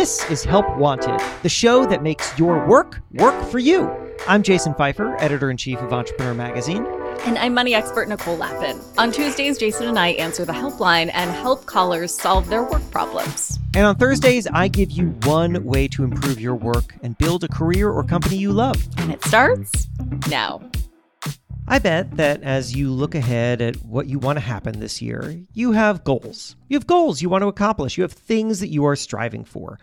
This is Help Wanted, the show that makes your work work for you. I'm Jason Feifer, editor in chief of Entrepreneur Magazine. And I'm money expert Nicole Lapin. On Tuesdays, Jason and I answer the helpline and help callers solve their work problems. And on Thursdays, I give you one way to improve your work and build a career or company you love. And it starts now. I bet that as you look ahead at what you want to happen this year, you have goals. You have goals you want to accomplish. You have things that you are striving for.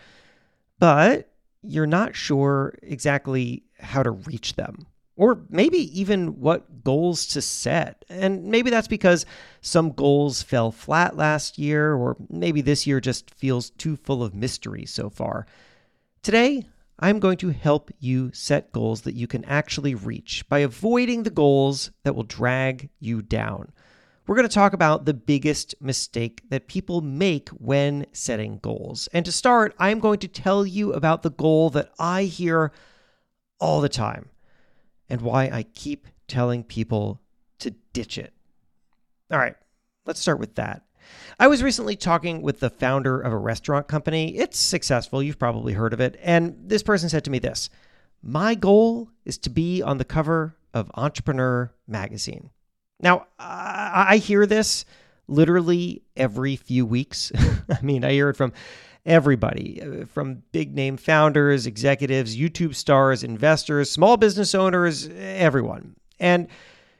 But you're not sure exactly how to reach them, or maybe even what goals to set. And maybe that's because some goals fell flat last year, or maybe this year just feels too full of mystery so far. Today, I'm going to help you set goals that you can actually reach by avoiding the goals that will drag you down. We're going to talk about the biggest mistake that people make when setting goals. And to start, I'm going to tell you about the goal that I hear all the time and why I keep telling people to ditch it. All right, let's start with that. I was recently talking with the founder of a restaurant company. It's successful, you've probably heard of it. And this person said to me this My goal is to be on the cover of Entrepreneur magazine. Now, I hear this literally every few weeks. I mean, I hear it from everybody uh, from big name founders, executives, YouTube stars, investors, small business owners, everyone. And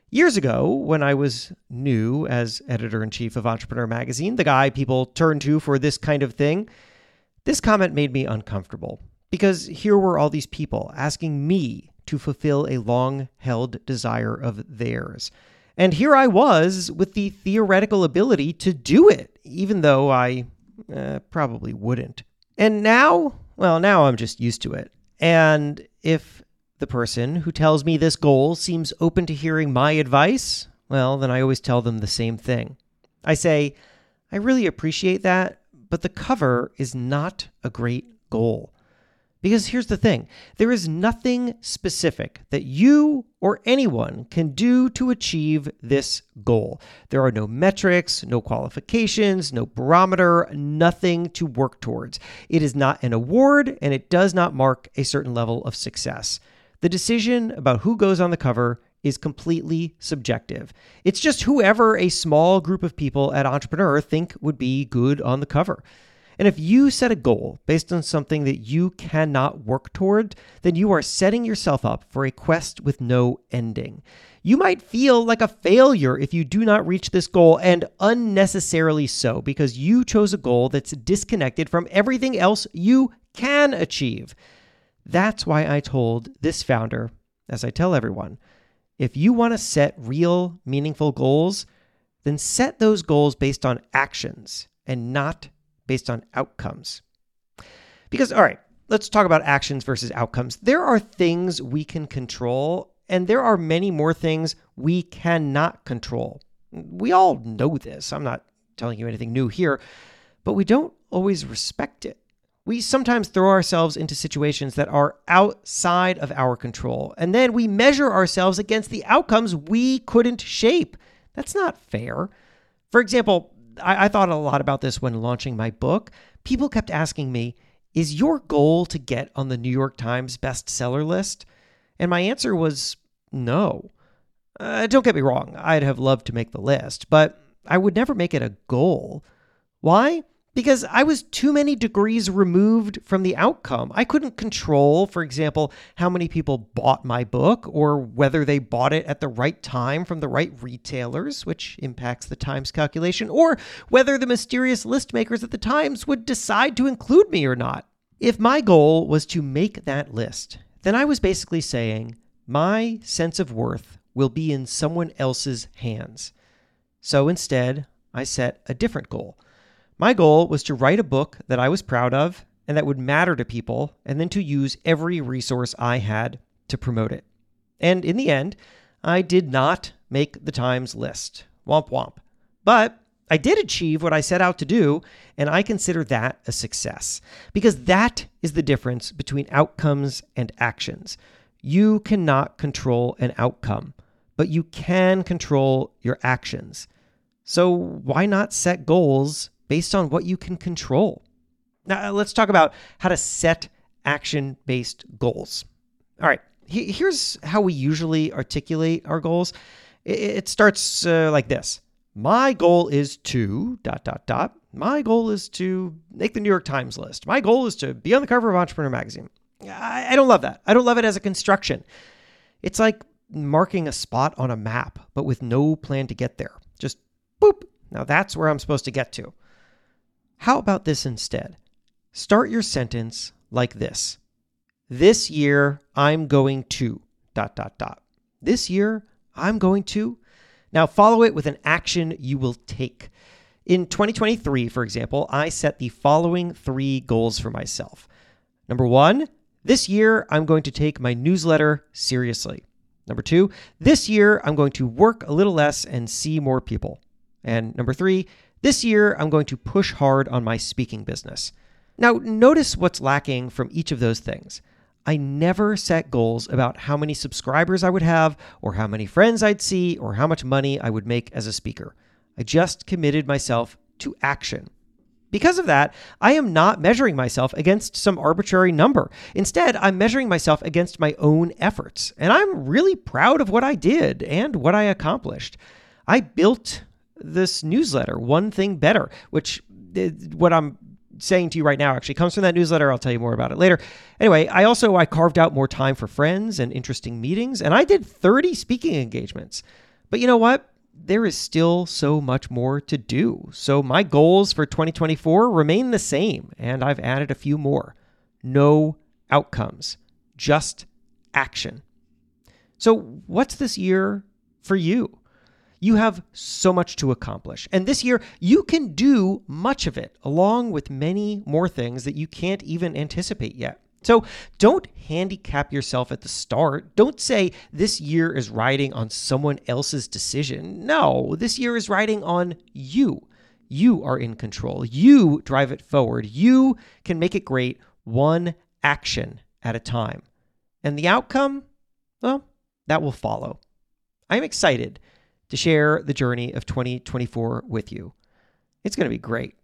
Years ago, when I was new as editor in chief of Entrepreneur Magazine, the guy people turn to for this kind of thing, this comment made me uncomfortable because here were all these people asking me to fulfill a long held desire of theirs. And here I was with the theoretical ability to do it, even though I uh, probably wouldn't. And now, well, now I'm just used to it. And if the person who tells me this goal seems open to hearing my advice, well, then I always tell them the same thing. I say, I really appreciate that, but the cover is not a great goal. Because here's the thing there is nothing specific that you or anyone can do to achieve this goal. There are no metrics, no qualifications, no barometer, nothing to work towards. It is not an award and it does not mark a certain level of success. The decision about who goes on the cover is completely subjective. It's just whoever a small group of people at Entrepreneur think would be good on the cover. And if you set a goal based on something that you cannot work toward, then you are setting yourself up for a quest with no ending. You might feel like a failure if you do not reach this goal, and unnecessarily so, because you chose a goal that's disconnected from everything else you can achieve. That's why I told this founder, as I tell everyone, if you want to set real, meaningful goals, then set those goals based on actions and not based on outcomes. Because, all right, let's talk about actions versus outcomes. There are things we can control, and there are many more things we cannot control. We all know this. I'm not telling you anything new here, but we don't always respect it we sometimes throw ourselves into situations that are outside of our control, and then we measure ourselves against the outcomes we couldn't shape. That's not fair. For example, I, I, thought a lot about this when launching my book. People kept asking me, Is your goal to get on the New York Times bestseller list? And my answer was no. Uh, don't get me wrong, I'd have loved to make the list, but I would never make it a goal. Why? Because I was too many degrees removed from the outcome. I couldn't control, for example, how many people bought my book or whether they bought it at the right time from the right retailers, which impacts the Times calculation, or whether the mysterious list makers at the Times would decide to include me or not. If my goal was to make that list, then I was basically saying my sense of worth will be in someone else's hands. So instead, I set a different goal. My goal was to write a book that I was proud of and that would matter to people, and then to use every resource I had to promote it. And in the end, I did not make the Times list. Womp womp. But I did achieve what I set out to do, and I consider that a success because that is the difference between outcomes and actions. You cannot control an outcome, but you can control your actions. So why not set goals based on what you can control. Now, let's talk about how to set action based goals. All right, here's how we usually articulate our goals it starts uh, like this My goal is to dot, dot, dot. My goal is to make the New York Times list. My goal is to be on the cover of Entrepreneur Magazine. I, I don't love that. I don't love it as a construction. It's like marking a spot on a map, but with no plan to get there. Just boop. Now that's where I'm supposed to get to. How about this instead? Start your sentence like this This year, I'm going to dot, dot, dot. This year, I'm going to. Now, follow it with an action you will take. In 2023, for example, I set the following three goals for myself. Number one, this year I'm going to take my newsletter seriously. Number two, this year I'm going to work a little less and see more people. And number three, this year I'm going to push hard on my speaking business. Now, notice what's lacking from each of those things. I never set goals about how many subscribers I would have, or how many friends I'd see, or how much money I would make as a speaker. I just committed myself to action. Because of that, I am not measuring myself against some arbitrary number. Instead, I'm measuring myself against my own efforts. And I'm really proud of what I did and what I accomplished. I built this newsletter, One Thing Better, which uh, what I'm saying to you right now actually comes from that newsletter. I'll tell you more about it later. Anyway, I also I carved out more time for friends and interesting meetings, and I did 30 speaking engagements. But you know what? There is still so much more to do. So my goals for 2024 remain the same, and I've added a few more. No outcomes, just action. So, what's this year for you? You have so much to accomplish. And this year, you can do much of it, along with many more things that you can't even anticipate yet. So don't handicap yourself at the start. Don't say this year is riding on someone else's decision. No, this year is riding on you. You are in control. You drive it forward. You can make it great one action at a time. And the outcome, well, that will follow. I'm excited to share the journey of 2024 with you. It's going to be great.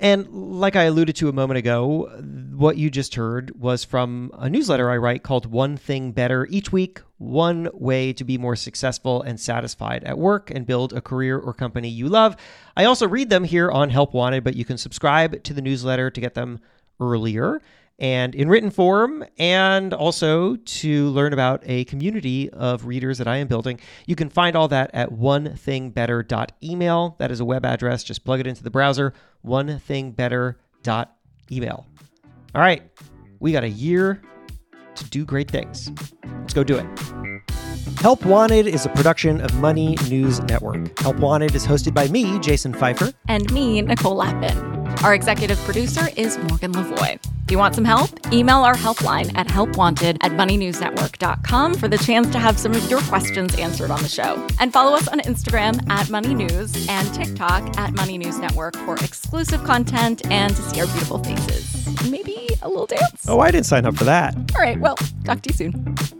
And like I alluded to a moment ago, what you just heard was from a newsletter I write called One Thing Better. Each week, one way to be more successful and satisfied at work and build a career or company you love. I also read them here on Help Wanted, but you can subscribe to the newsletter to get them earlier and in written form, and also to learn about a community of readers that I am building. You can find all that at onethingbetter.email. That is a web address. Just plug it into the browser, onethingbetter.email. All right, we got a year to do great things. Let's go do it. Help Wanted is a production of Money News Network. Help Wanted is hosted by me, Jason Feifer. And me, Nicole Lapin. Our executive producer is Morgan Lavoie. If you want some help, email our helpline at helpwanted at moneynewsnetwork.com for the chance to have some of your questions answered on the show. And follow us on Instagram at Money News and TikTok at Money News Network for exclusive content and to see our beautiful faces. Maybe a little dance. Oh, I didn't sign up for that. All right, well, talk to you soon.